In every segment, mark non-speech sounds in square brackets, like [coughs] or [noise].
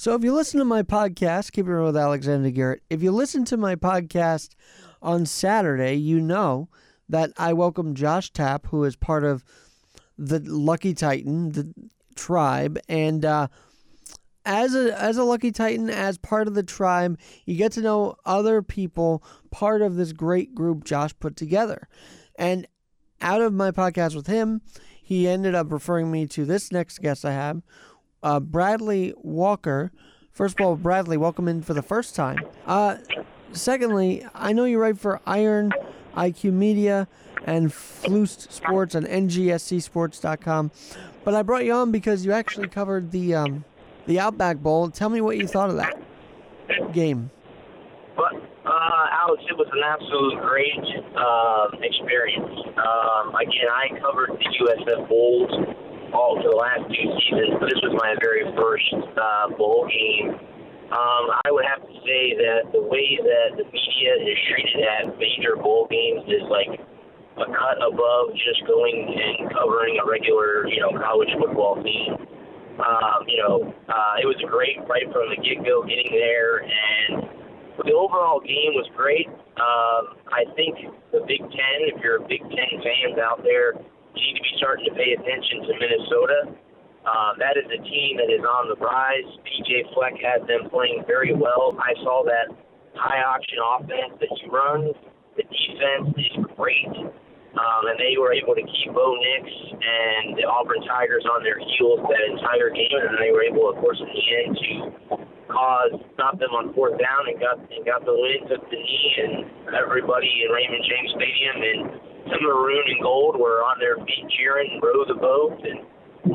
So if you listen to my podcast, Keep It Real with Alexander Garrett, if you listen to my podcast on Saturday, you know that I welcome Josh Tapp, who is part of the Lucky Titan, the tribe, and uh, as a as a Lucky Titan, as part of the tribe, you get to know other people, part of this great group Josh put together. And out of my podcast with him, he ended up referring me to this next guest I have, uh, Bradley Walker. First of all, Bradley, welcome in for the first time. Uh, secondly, I know you write for Iron, IQ Media, and Floost Sports and NGSCSports.com, but I brought you on because you actually covered the um, the Outback Bowl. Tell me what you thought of that game. But uh, Alex, it was an absolute great uh, experience. Um, again, I covered the USF Bulls all for the last two seasons, but this was my very first uh, bowl game. Um, I would have to say that the way that the media is treated at major bowl games is like a cut above just going and covering a regular, you know, college football team. Um, you know, uh, it was great right from the get go getting there, and the overall game was great. Um, I think the Big Ten, if you're a Big Ten fans out there, need to be starting to pay attention to Minnesota. Uh, that is a team that is on the rise. PJ Fleck has them playing very well. I saw that high auction offense that he runs. The defense is great. Um, and they were able to keep Bo Nix and the Auburn Tigers on their heels that entire game, and they were able, of course, in the end, to cause stop them on fourth down and got and got the win, took the knee, and everybody in Raymond James Stadium and some maroon and gold were on their feet cheering and row the boat, and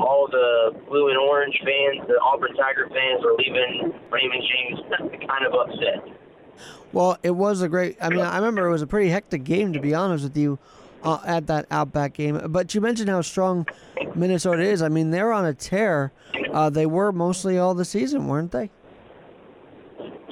all the blue and orange fans, the Auburn Tiger fans, were leaving Raymond James kind of upset. Well, it was a great. I mean, I remember it was a pretty hectic game, to be honest with you uh, at that Outback game. But you mentioned how strong Minnesota is. I mean, they're on a tear. Uh, they were mostly all the season, weren't they?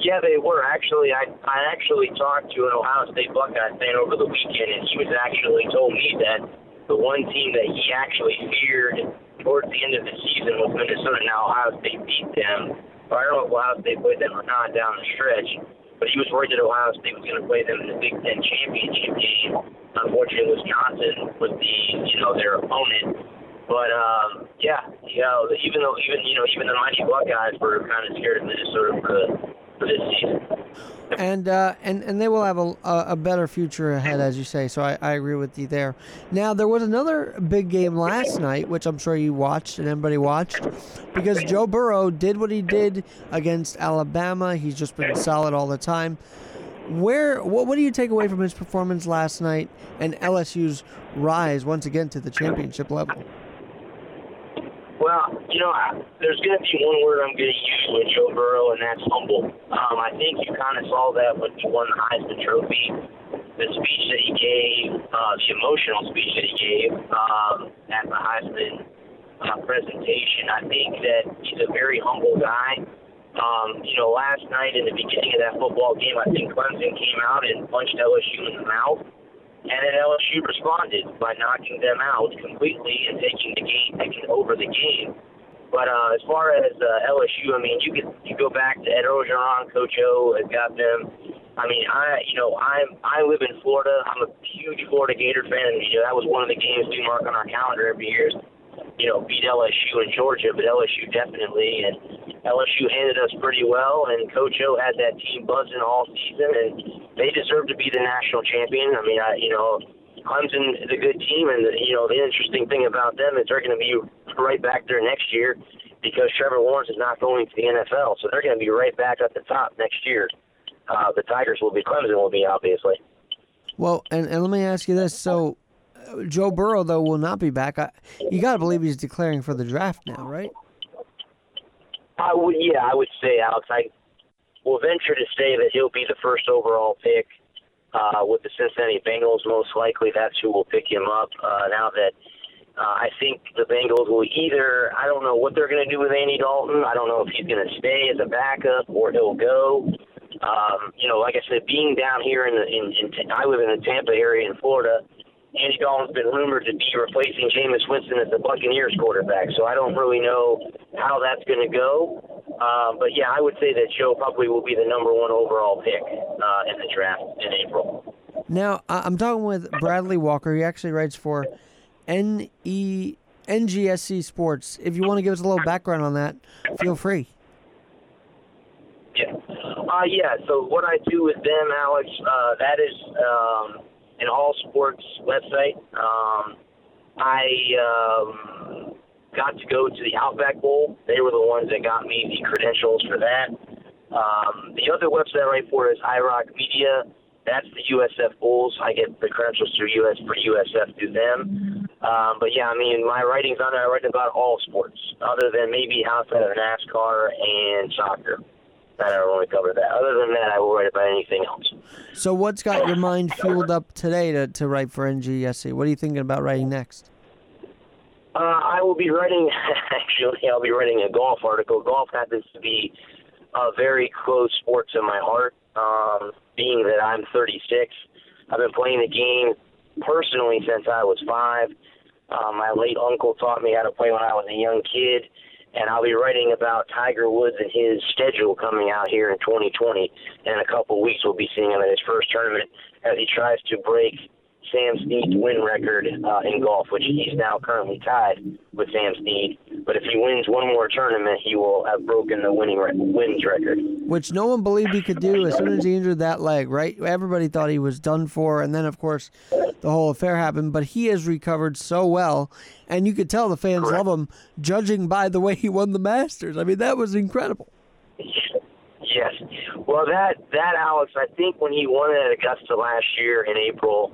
Yeah, they were actually. I I actually talked to an Ohio State Buckeye fan over the weekend, and he was actually told me that the one team that he actually feared towards the end of the season was Minnesota. Now Ohio State beat them. I don't know if Ohio State played them or not down the stretch, but he was worried that Ohio State was going to play them in the Big Ten championship game unfortunately, Wisconsin was the you know their opponent. But um, yeah, you know, even though even you know even the mighty Buckeyes were kind of scared of Minnesota for the for this season. And uh, and and they will have a, a better future ahead, as you say. So I, I agree with you there. Now there was another big game last night, which I'm sure you watched and everybody watched, because Joe Burrow did what he did against Alabama. He's just been solid all the time. Where what what do you take away from his performance last night and LSU's rise once again to the championship level? Well, you know, I, there's going to be one word I'm going to use with Joe Burrow, and that's humble. Um, I think you kind of saw that when he won the Heisman Trophy. The speech that he gave, uh, the emotional speech that he gave um, at the Heisman uh, presentation, I think that he's a very humble guy. Um, you know, last night in the beginning of that football game, I think Clemson came out and punched LSU in the mouth, and then LSU responded by knocking them out completely and taking the game, taking over the game. But uh, as far as uh, LSU, I mean, you could you go back to Ed Orgeron, Coach O has got them. I mean, I you know I'm I live in Florida. I'm a huge Florida Gator fan. And, you know, that was one of the games we mark on our calendar every year. You know, beat LSU in Georgia, but LSU definitely and LSU handed us pretty well, and Coach O had that team buzzing all season, and they deserve to be the national champion. I mean, I, you know, Clemson is a good team, and the, you know the interesting thing about them is they're going to be right back there next year because Trevor Lawrence is not going to the NFL, so they're going to be right back at the top next year. Uh, the Tigers will be, Clemson will be, obviously. Well, and, and let me ask you this: so Joe Burrow though will not be back. I, you got to believe he's declaring for the draft now, right? I would, yeah, I would say, Alex. I will venture to say that he'll be the first overall pick uh, with the Cincinnati Bengals. Most likely, that's who will pick him up. Uh, now that uh, I think the Bengals will either, I don't know what they're going to do with Andy Dalton. I don't know if he's going to stay as a backup or he'll go. Um, you know, like I said, being down here in the, in, in I live in the Tampa area in Florida. Andy Dalton's been rumored to be replacing Jameis Winston as the Buccaneers quarterback, so I don't really know how that's going to go. Um, but yeah, I would say that Joe probably will be the number one overall pick uh, in the draft in April. Now I'm talking with Bradley Walker. He actually writes for N E N G S C Sports. If you want to give us a little background on that, feel free. Yeah. Uh, yeah. So what I do with them, Alex, uh, that is um, an all sports website. Um, I um, got to go to the Outback Bowl. They were the ones that got me the credentials for that. Um, the other website I write for is iRock Media. That's the USF Bulls. I get the credentials through US for USF through them. Um, but yeah, I mean, my writing's on there. I write about all sports, other than maybe outside of NASCAR and soccer. I don't really cover that. Other than that, I will write about anything else. So what's got your mind fueled up today to, to write for NGSC? What are you thinking about writing next? Uh, I will be writing. [laughs] Actually, I'll be writing a golf article. Golf happens to be a very close sport to my heart. Um, being that I'm 36, I've been playing the game personally since I was five. Uh, my late uncle taught me how to play when I was a young kid, and I'll be writing about Tiger Woods and his schedule coming out here in 2020. And in a couple weeks, we'll be seeing him at his first tournament as he tries to break Sam Snead's win record uh, in golf, which he's now currently tied with Sam Snead. But if he wins one more tournament, he will have broken the winning re- wins record. Which no one believed he could do as soon as he injured that leg, right? Everybody thought he was done for, and then of course the whole affair happened. But he has recovered so well, and you could tell the fans Correct. love him, judging by the way he won the Masters. I mean, that was incredible. Yes. Well, that that Alex, I think when he won at Augusta last year in April,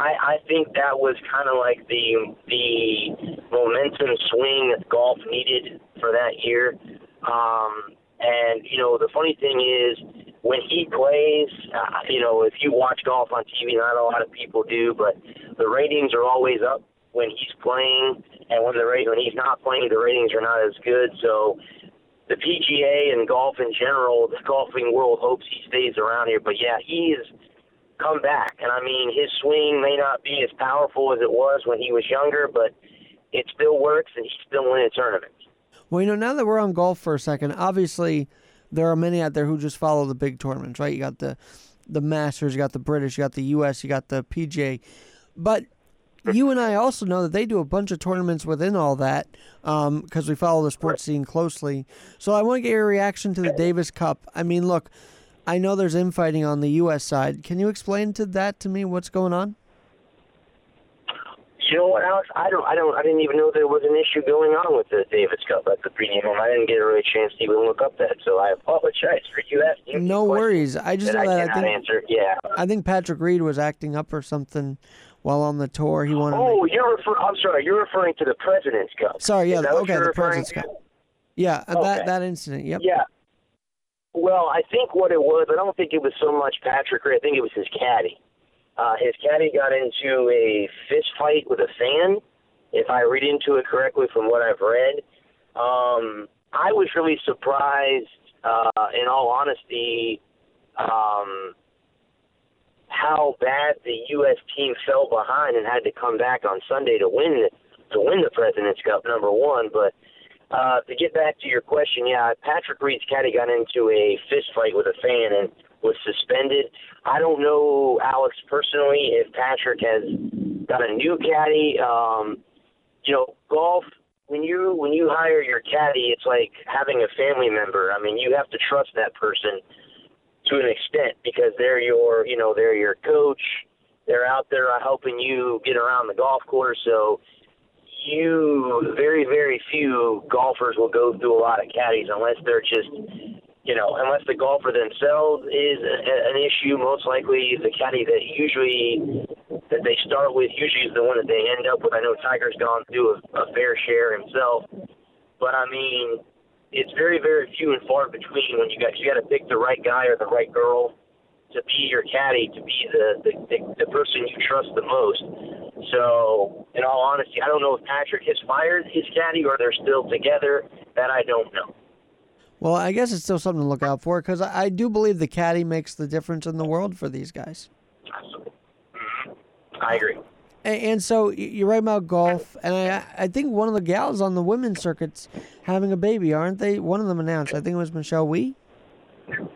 I I think that was kind of like the the momentum swing that golf needed for that year. Um, and you know, the funny thing is when he plays, uh, you know, if you watch golf on TV, not a lot of people do, but the ratings are always up when he's playing, and when the when he's not playing, the ratings are not as good. So the PGA and golf in general, the golfing world hopes he stays around here. But yeah, he has come back, and I mean his swing may not be as powerful as it was when he was younger, but it still works, and he's still winning tournaments. Well, you know, now that we're on golf for a second, obviously there are many out there who just follow the big tournaments, right? You got the the Masters, you got the British, you got the U.S., you got the PGA, but you and I also know that they do a bunch of tournaments within all that um, because we follow the sports scene closely. So I want to get your reaction to the Davis Cup. I mean, look, I know there's infighting on the U.S. side. Can you explain to that to me what's going on? You know what, Alex? I don't, I don't, I didn't even know there was an issue going on with the Davis Cup at the pregame. I didn't get a really chance to even look up that, so I apologize for you asking. No worries. I just know I that I cannot think answer. Yeah. I think Patrick Reed was acting up or something while on the tour. He wanted. to Oh, you're refer- I'm sorry. You're referring to the President's Cup. Sorry, yeah, Is that what okay, the President's to? Cup. Yeah, uh, that Okay. that incident. Yep. Yeah. Well, I think what it was, I don't think it was so much Patrick Reed. I think it was his caddy. Uh, his caddy got into a fist fight with a fan, if I read into it correctly from what I've read. Um, I was really surprised, uh, in all honesty, um, how bad the U.S. team fell behind and had to come back on Sunday to win to win the President's Cup. Number one, but uh, to get back to your question, yeah, Patrick Reed's caddy got into a fist fight with a fan and was suspended. I don't know, Alex, personally, if Patrick has got a new caddy. Um, you know, golf. When you when you hire your caddy, it's like having a family member. I mean, you have to trust that person to an extent because they're your you know they're your coach. They're out there helping you get around the golf course. So you very very few golfers will go through a lot of caddies unless they're just you know unless the golfer themselves is a, an issue most likely the caddy that usually that they start with usually is the one that they end up with i know tiger's gone through a, a fair share himself but i mean it's very very few and far between when you got you got to pick the right guy or the right girl to be your caddy, to be the, the, the, the person you trust the most. So, in all honesty, I don't know if Patrick has fired his caddy or they're still together. That I don't know. Well, I guess it's still something to look out for because I, I do believe the caddy makes the difference in the world for these guys. Mhm. I agree. And, and so you're right about golf, and I I think one of the gals on the women's circuits having a baby, aren't they? One of them announced. I think it was Michelle Wie.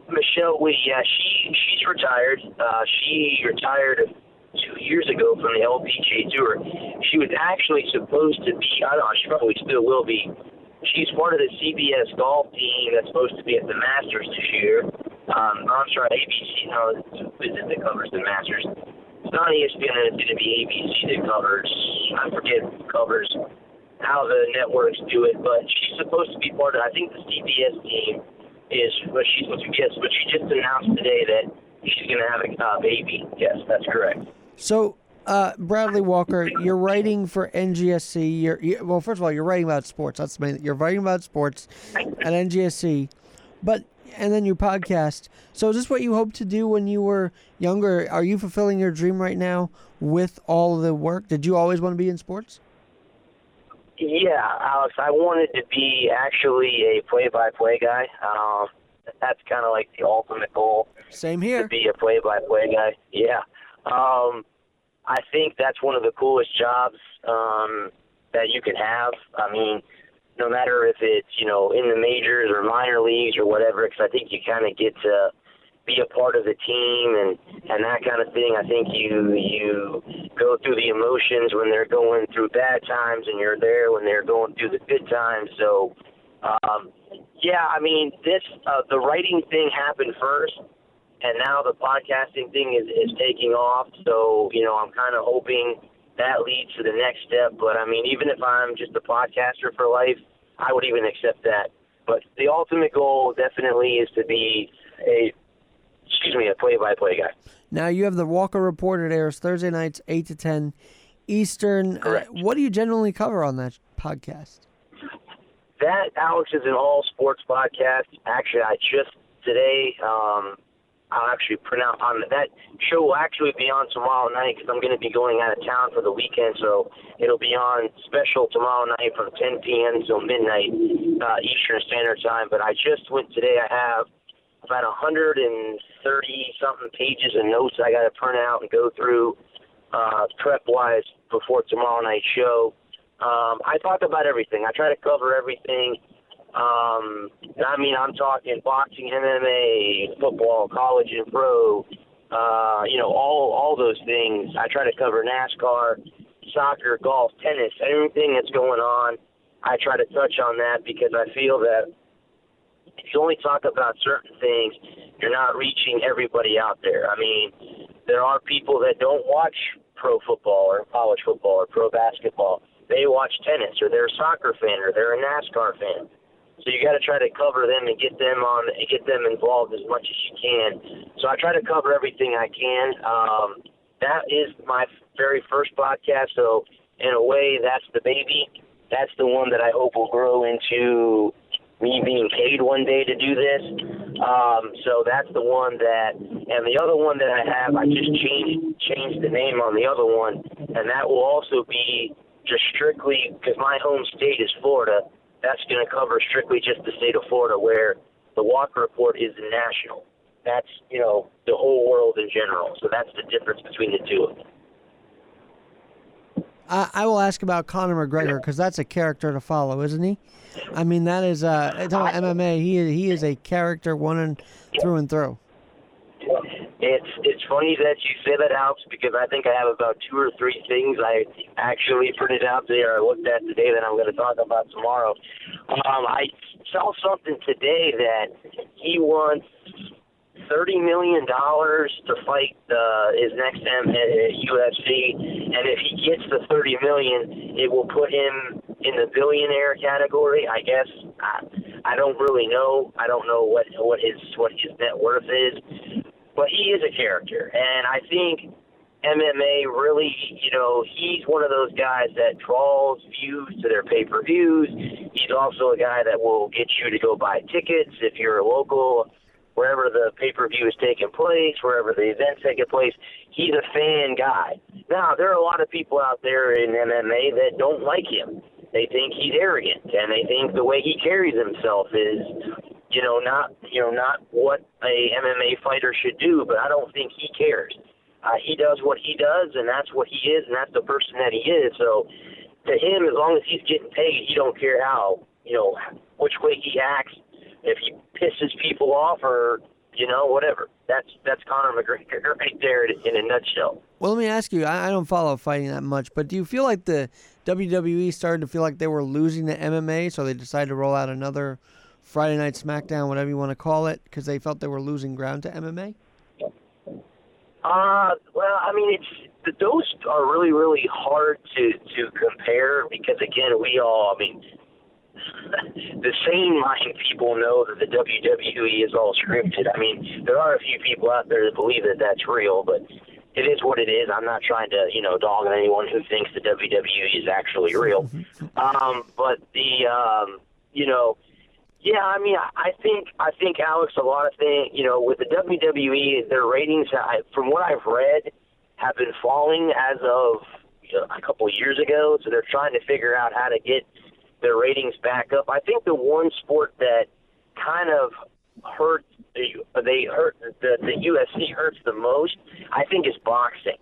Michelle Wie, yeah, she she's retired. Uh, she retired years ago from the LPGA Tour. She was actually supposed to be. I don't know. She probably still will be. She's part of the CBS golf team that's supposed to be at the Masters this year. Um, I'm sorry, ABC. No, it's it that covers the Masters. It's not ESPN. It's going to be ABC that covers. I forget covers how the networks do it, but she's supposed to be part of. I think the CBS team is what she's supposed to. Yes, but she just announced today that she's going to have a uh, baby. Yes, that's correct. So, uh, Bradley Walker, you're writing for NGSC. You're you, well, first of all, you're writing about sports. That's the main. You're writing about sports at NGSC, but and then your podcast. So, is this what you hoped to do when you were younger? Are you fulfilling your dream right now with all the work? Did you always want to be in sports? Yeah, Alex, I wanted to be actually a play-by-play guy. Um, that's kind of like the ultimate goal. Same here. to be a play-by-play guy. Yeah, um, I think that's one of the coolest jobs um, that you can have. I mean, no matter if it's you know in the majors or minor leagues or whatever, because I think you kind of get to be a part of the team and and that kind of thing. I think you you go through the emotions when they're going through bad times, and you're there when they're going through the good times. So. Um, yeah, I mean, this uh, the writing thing happened first, and now the podcasting thing is, is taking off. So, you know, I'm kind of hoping that leads to the next step. But I mean, even if I'm just a podcaster for life, I would even accept that. But the ultimate goal definitely is to be a, excuse me, a play-by-play guy. Now you have the Walker Report. It airs Thursday nights, eight to ten Eastern. Uh, what do you generally cover on that podcast? That Alex is an all sports podcast. Actually, I just today. Um, I'll actually print out on that show. Will actually be on tomorrow night because I'm going to be going out of town for the weekend. So it'll be on special tomorrow night from 10 p.m. till midnight uh, Eastern Standard Time. But I just went today. I have about 130 something pages of notes I got to print out and go through uh, prep wise before tomorrow night's show. Um, I talk about everything. I try to cover everything. Um, I mean, I'm talking boxing, MMA, football, college and pro. Uh, you know, all all those things. I try to cover NASCAR, soccer, golf, tennis, everything that's going on. I try to touch on that because I feel that if you only talk about certain things, you're not reaching everybody out there. I mean, there are people that don't watch pro football or college football or pro basketball. They watch tennis or they're a soccer fan or they're a NASCAR fan. So you got to try to cover them and get them on, get them involved as much as you can. So I try to cover everything I can. Um, that is my very first podcast. So in a way, that's the baby. That's the one that I hope will grow into me being paid one day to do this. Um, so that's the one that, and the other one that I have, I just changed changed the name on the other one, and that will also be just strictly because my home state is Florida. That's going to cover strictly just the state of Florida, where the Walker Report is national. That's you know the whole world in general. So that's the difference between the two of them. I, I will ask about Conor McGregor because that's a character to follow, isn't he? I mean, that is uh, talking about MMA. He is, he is a character one and through and through. It's it's funny that you say that, Alex, because I think I have about two or three things I actually printed out there. I looked at today that I'm going to talk about tomorrow. Um, I saw something today that he wants thirty million dollars to fight uh, his next M at UFC, and if he gets the thirty million, it will put him in the billionaire category. I guess I, I don't really know. I don't know what what his what his net worth is, but he is a character, and I think MMA really, you know, he's one of those guys that draws views to their pay per views. He's also a guy that will get you to go buy tickets if you're a local wherever the pay per view is taking place, wherever the event's taking place. He's a fan guy. Now, there are a lot of people out there in MMA that don't like him. They think he's arrogant, and they think the way he carries himself is, you know, not you know not what a MMA fighter should do. But I don't think he cares. Uh, he does what he does, and that's what he is, and that's the person that he is. So, to him, as long as he's getting paid, he don't care how you know which way he acts. If he pisses people off, or you know whatever. That's that's Conor McGregor [laughs] right there in a nutshell. Well, let me ask you. I, I don't follow fighting that much, but do you feel like the WWE started to feel like they were losing the MMA, so they decided to roll out another Friday Night SmackDown, whatever you want to call it, because they felt they were losing ground to MMA? Uh, well, I mean, it's those are really, really hard to to compare because again, we all, I mean, [laughs] the sane mind people know that the WWE is all scripted. I mean, there are a few people out there that believe that that's real, but it is what it is. I'm not trying to, you know, dog on anyone who thinks the WWE is actually real. Um, but the, um, you know, yeah, I mean, I think I think Alex, a lot of things, you know, with the WWE, their ratings, I, from what I've read, have been falling as of you know, a couple years ago. So they're trying to figure out how to get their ratings back up. I think the one sport that kind of hurt they hurt the the UFC hurts the most. I think is boxing.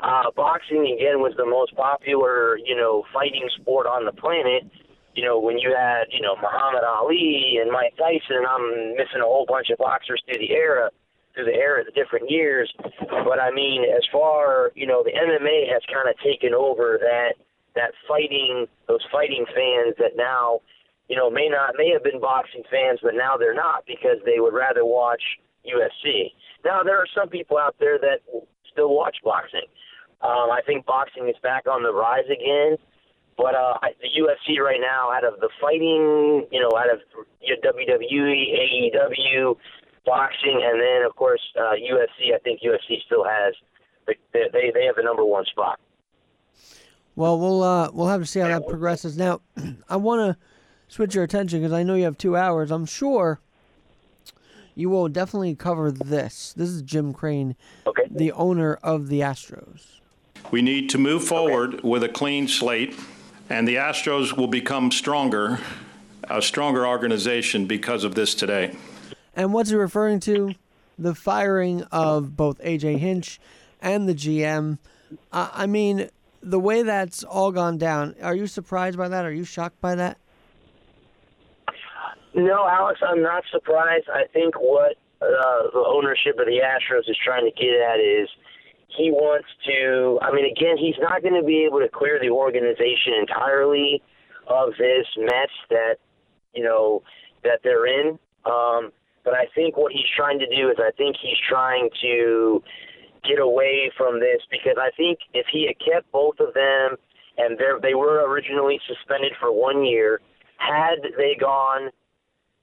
Uh, boxing again was the most popular, you know, fighting sport on the planet you know, when you had, you know, Muhammad Ali and Mike Tyson, I'm missing a whole bunch of boxers through the era, through the era, the different years. But I mean, as far, you know, the MMA has kind of taken over that that fighting, those fighting fans that now, you know, may not may have been boxing fans, but now they're not because they would rather watch UFC. Now there are some people out there that still watch boxing. Um, I think boxing is back on the rise again. But uh, the UFC right now, out of the fighting, you know, out of your WWE, AEW, boxing, and then of course uh, UFC. I think UFC still has they they they have the number one spot. Well, we'll uh, we'll have to see how that progresses. Now, [clears throat] I want to switch your attention because I know you have two hours. I'm sure you will definitely cover this. This is Jim Crane, okay. the owner of the Astros. We need to move forward okay. with a clean slate and the Astros will become stronger, a stronger organization because of this today. And what's he referring to? The firing of both AJ Hinch and the GM. Uh, I mean, the way that's all gone down, are you surprised by that? Are you shocked by that? No, Alex, I'm not surprised. I think what uh, the ownership of the Astros is trying to get at is he wants to. I mean, again, he's not going to be able to clear the organization entirely of this mess that you know that they're in. Um, but I think what he's trying to do is, I think he's trying to get away from this because I think if he had kept both of them, and they were originally suspended for one year, had they gone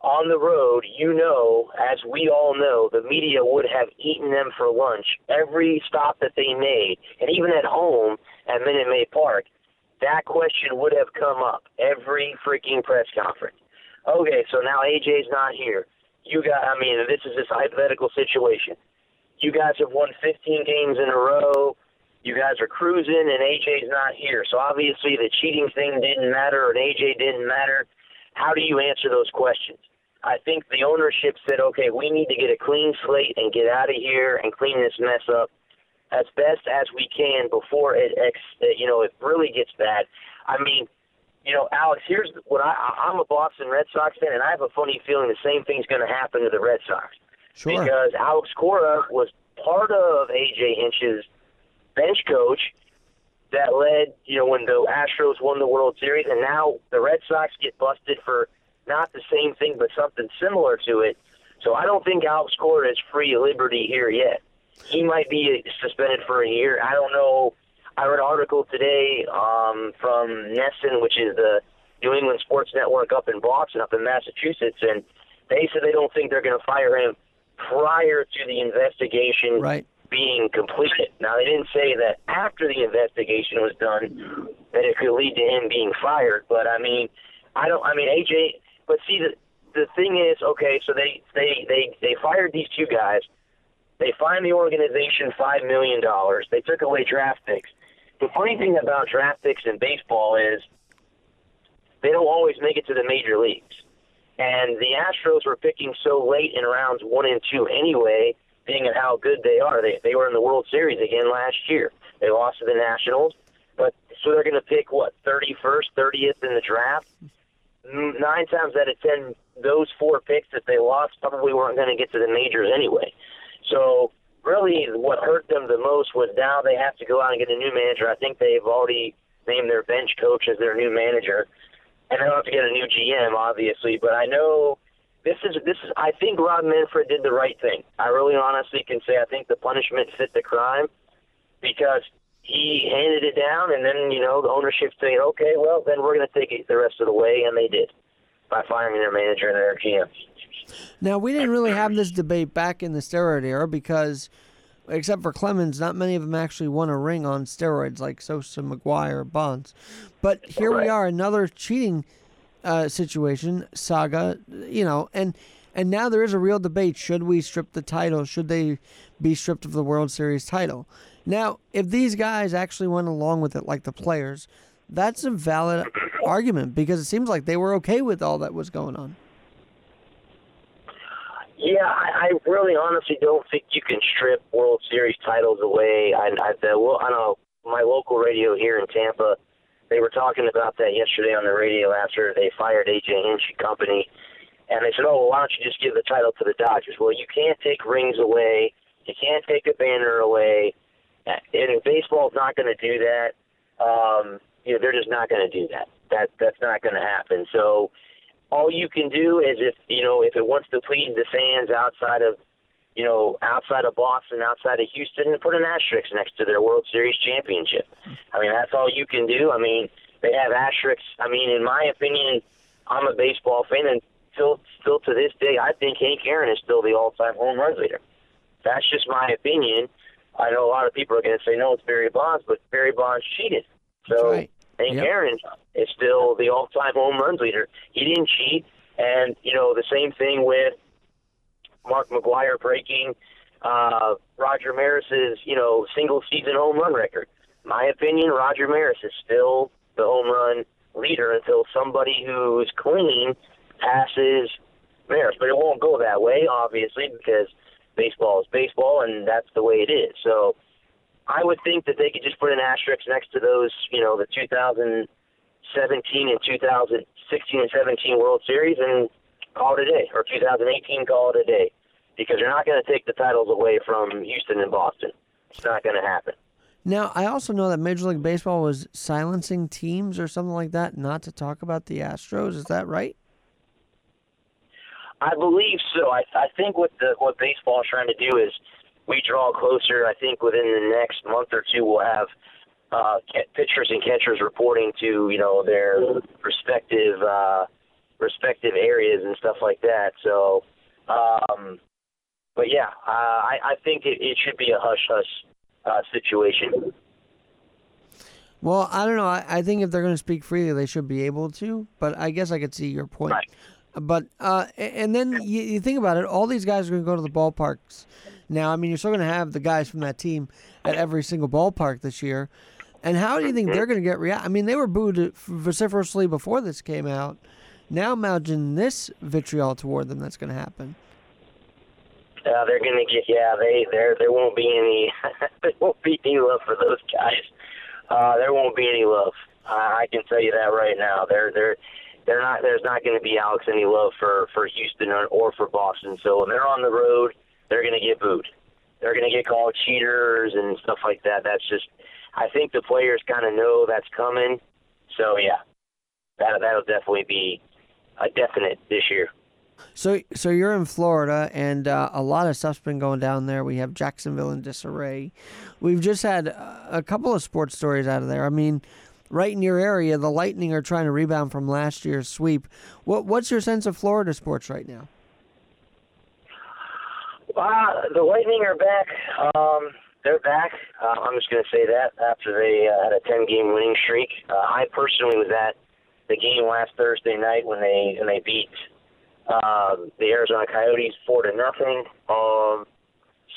on the road, you know, as we all know, the media would have eaten them for lunch every stop that they made, and even at home at Minute Maid Park, that question would have come up every freaking press conference. Okay, so now AJ's not here. You got, I mean, this is this hypothetical situation. You guys have won 15 games in a row. You guys are cruising, and AJ's not here. So obviously the cheating thing didn't matter, and AJ didn't matter. How do you answer those questions? I think the ownership said, okay, we need to get a clean slate and get out of here and clean this mess up as best as we can before it, ex, you know, it really gets bad. I mean, you know, Alex, here's what I, I'm a Boston Red Sox fan, and I have a funny feeling the same thing's going to happen to the Red Sox. Sure. Because Alex Cora was part of AJ Hinch's bench coach that led, you know, when the Astros won the World Series, and now the Red Sox get busted for – not the same thing, but something similar to it. So I don't think Alex Cora is free liberty here yet. He might be suspended for a year. I don't know. I read an article today um, from NESN, which is the New England Sports Network up in Boston, up in Massachusetts, and they said they don't think they're going to fire him prior to the investigation right. being completed. Now, they didn't say that after the investigation was done that it could lead to him being fired, but I mean, I don't. I mean, AJ but see, the the thing is, okay, so they they they they fired these two guys. They fined the organization five million dollars. They took away draft picks. The funny thing about draft picks in baseball is they don't always make it to the major leagues. And the Astros were picking so late in rounds one and two anyway being at how good they are. They they were in the World Series again last year. They lost to the Nationals, but so they're going to pick what 31st, 30th in the draft. Nine times out of ten, those four picks that they lost probably weren't going to get to the majors anyway. So really, what hurt them the most was now they have to go out and get a new manager. I think they've already named their bench coach as their new manager, and they don't have to get a new GM, obviously. But I know this is this is. I think Rob Manfred did the right thing. I really honestly can say I think the punishment fit the crime because he handed it down, and then you know the ownership said, okay, well then we're going to take it the rest of the way, and they did by firing their manager and their GM. Now we didn't really have this debate back in the steroid era because, except for Clemens, not many of them actually won a ring on steroids like Sosa, McGwire, Bonds. But here right. we are, another cheating uh, situation saga, you know, and and now there is a real debate: should we strip the title? Should they be stripped of the World Series title? Now, if these guys actually went along with it, like the players, that's a valid [coughs] argument because it seems like they were okay with all that was going on. Yeah, I, I really honestly don't think you can strip World Series titles away. I, I, the, well, I know my local radio here in Tampa, they were talking about that yesterday on the radio after they fired AJ Hinch Company, and they said, "Oh, well, why don't you just give the title to the Dodgers?" Well, you can't take rings away, you can't take a banner away, and baseball's not going to do that. Um, you know, they're just not going to do that. That that's not going to happen. So all you can do is if you know if it wants to please the fans outside of you know outside of Boston, outside of Houston, put an asterisk next to their World Series championship. I mean that's all you can do. I mean they have asterisks. I mean in my opinion, I'm a baseball fan and still still to this day I think Hank Aaron is still the all-time home run leader. That's just my opinion. I know a lot of people are going to say no, it's Barry Bonds, but Barry Bonds cheated. So right. Hank yep. Aaron is still the all-time home runs leader. He didn't cheat, and you know the same thing with Mark McGwire breaking uh, Roger Maris's you know single-season home run record. My opinion, Roger Maris is still the home run leader until somebody who's clean passes Maris. But it won't go that way, obviously, because baseball is baseball, and that's the way it is. So I would think that they could just put an asterisk next to those, you know, the 2017 and 2016 and 17 World Series and call it a day, or 2018 call it a day, because they're not going to take the titles away from Houston and Boston. It's not going to happen. Now, I also know that Major League Baseball was silencing teams or something like that not to talk about the Astros. Is that right? I believe so. I, I think what the what baseball is trying to do is we draw closer. I think within the next month or two we'll have uh, pitchers and catchers reporting to you know their respective uh, respective areas and stuff like that. So, um, but yeah, uh, I, I think it, it should be a hush hush uh, situation. Well, I don't know. I, I think if they're going to speak freely, they should be able to. But I guess I could see your point. Right. But uh, and then you, you think about it, all these guys are going to go to the ballparks now. I mean, you're still going to have the guys from that team at every single ballpark this year. And how do you think they're going to get react? I mean, they were booed vociferously before this came out. Now imagine this vitriol toward them that's going to happen. Uh, they're going to get yeah. They there there won't be any [laughs] there won't be any love for those guys. Uh, there won't be any love. I can tell you that right now. They're they're they're not there's not going to be Alex any love for for Houston or, or for Boston. So when they're on the road, they're going to get booed. They're going to get called cheaters and stuff like that. That's just I think the players kind of know that's coming. So yeah, that that'll definitely be a definite this year. So, so you're in Florida, and uh, a lot of stuff's been going down there. We have Jacksonville in disarray. We've just had a couple of sports stories out of there. I mean, right in your area, the Lightning are trying to rebound from last year's sweep. What What's your sense of Florida sports right now? Uh, the Lightning are back. Um, they're back. Uh, I'm just going to say that after they uh, had a 10 game winning streak. Uh, I personally was at the game last Thursday night when they when they beat um, the Arizona Coyotes four to nothing. Um,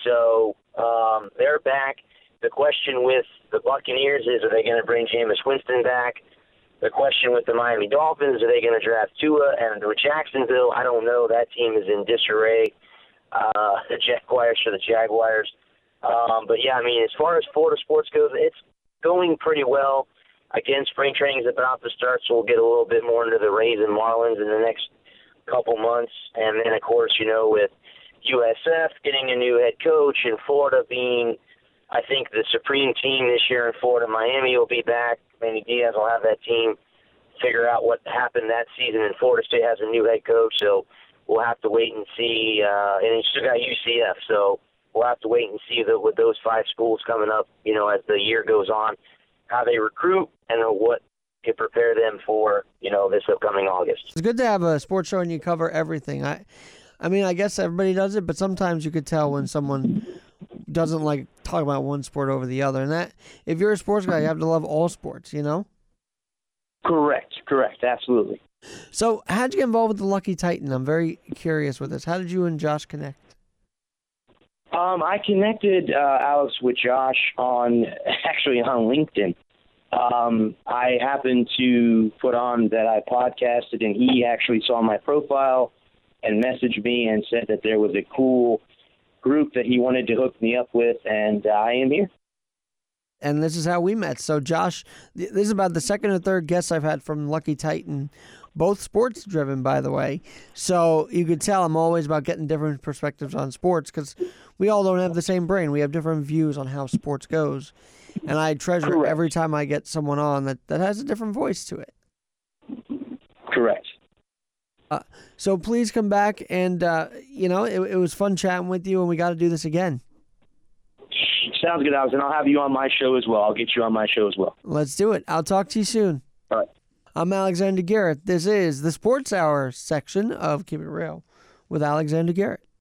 so um, they're back. The question with the Buccaneers is, are they going to bring Jameis Winston back? The question with the Miami Dolphins, are they going to draft Tua? And with Jacksonville, I don't know. That team is in disarray. uh, [laughs] the Jaguars for the Jaguars. Um, but yeah, I mean, as far as Florida sports goes, it's going pretty well. Again, spring training is about to start, so we'll get a little bit more into the Rays and Marlins in the next couple months. And then, of course, you know, with USF getting a new head coach and Florida being, I think, the supreme team this year in Florida, Miami will be back. Manny Diaz will have that team figure out what happened that season. And Florida State has a new head coach, so we'll have to wait and see. Uh, and he's still got UCF, so we'll have to wait and see the, with those five schools coming up. You know, as the year goes on, how they recruit and what to prepare them for you know this upcoming August. It's good to have a sports show and you cover everything. I, I mean, I guess everybody does it, but sometimes you could tell when someone doesn't like talk about one sport over the other. And that, if you're a sports guy, you have to love all sports. You know. Correct. Correct. Absolutely. So, how'd you get involved with the Lucky Titan? I'm very curious with this. How did you and Josh connect? Um, I connected uh, Alex with Josh on [laughs] actually on LinkedIn. Um, I happened to put on that I podcasted, and he actually saw my profile and messaged me and said that there was a cool group that he wanted to hook me up with, and I am here. And this is how we met. So, Josh, this is about the second or third guest I've had from Lucky Titan, both sports driven, by the way. So, you could tell I'm always about getting different perspectives on sports because we all don't have the same brain. We have different views on how sports goes. And I treasure Correct. every time I get someone on that, that has a different voice to it. Correct. Uh, so please come back and uh, you know it, it was fun chatting with you and we got to do this again. Sounds good, Alex, and I'll have you on my show as well. I'll get you on my show as well. Let's do it. I'll talk to you soon. All right. I'm Alexander Garrett. This is the Sports Hour section of Keep It Real with Alexander Garrett.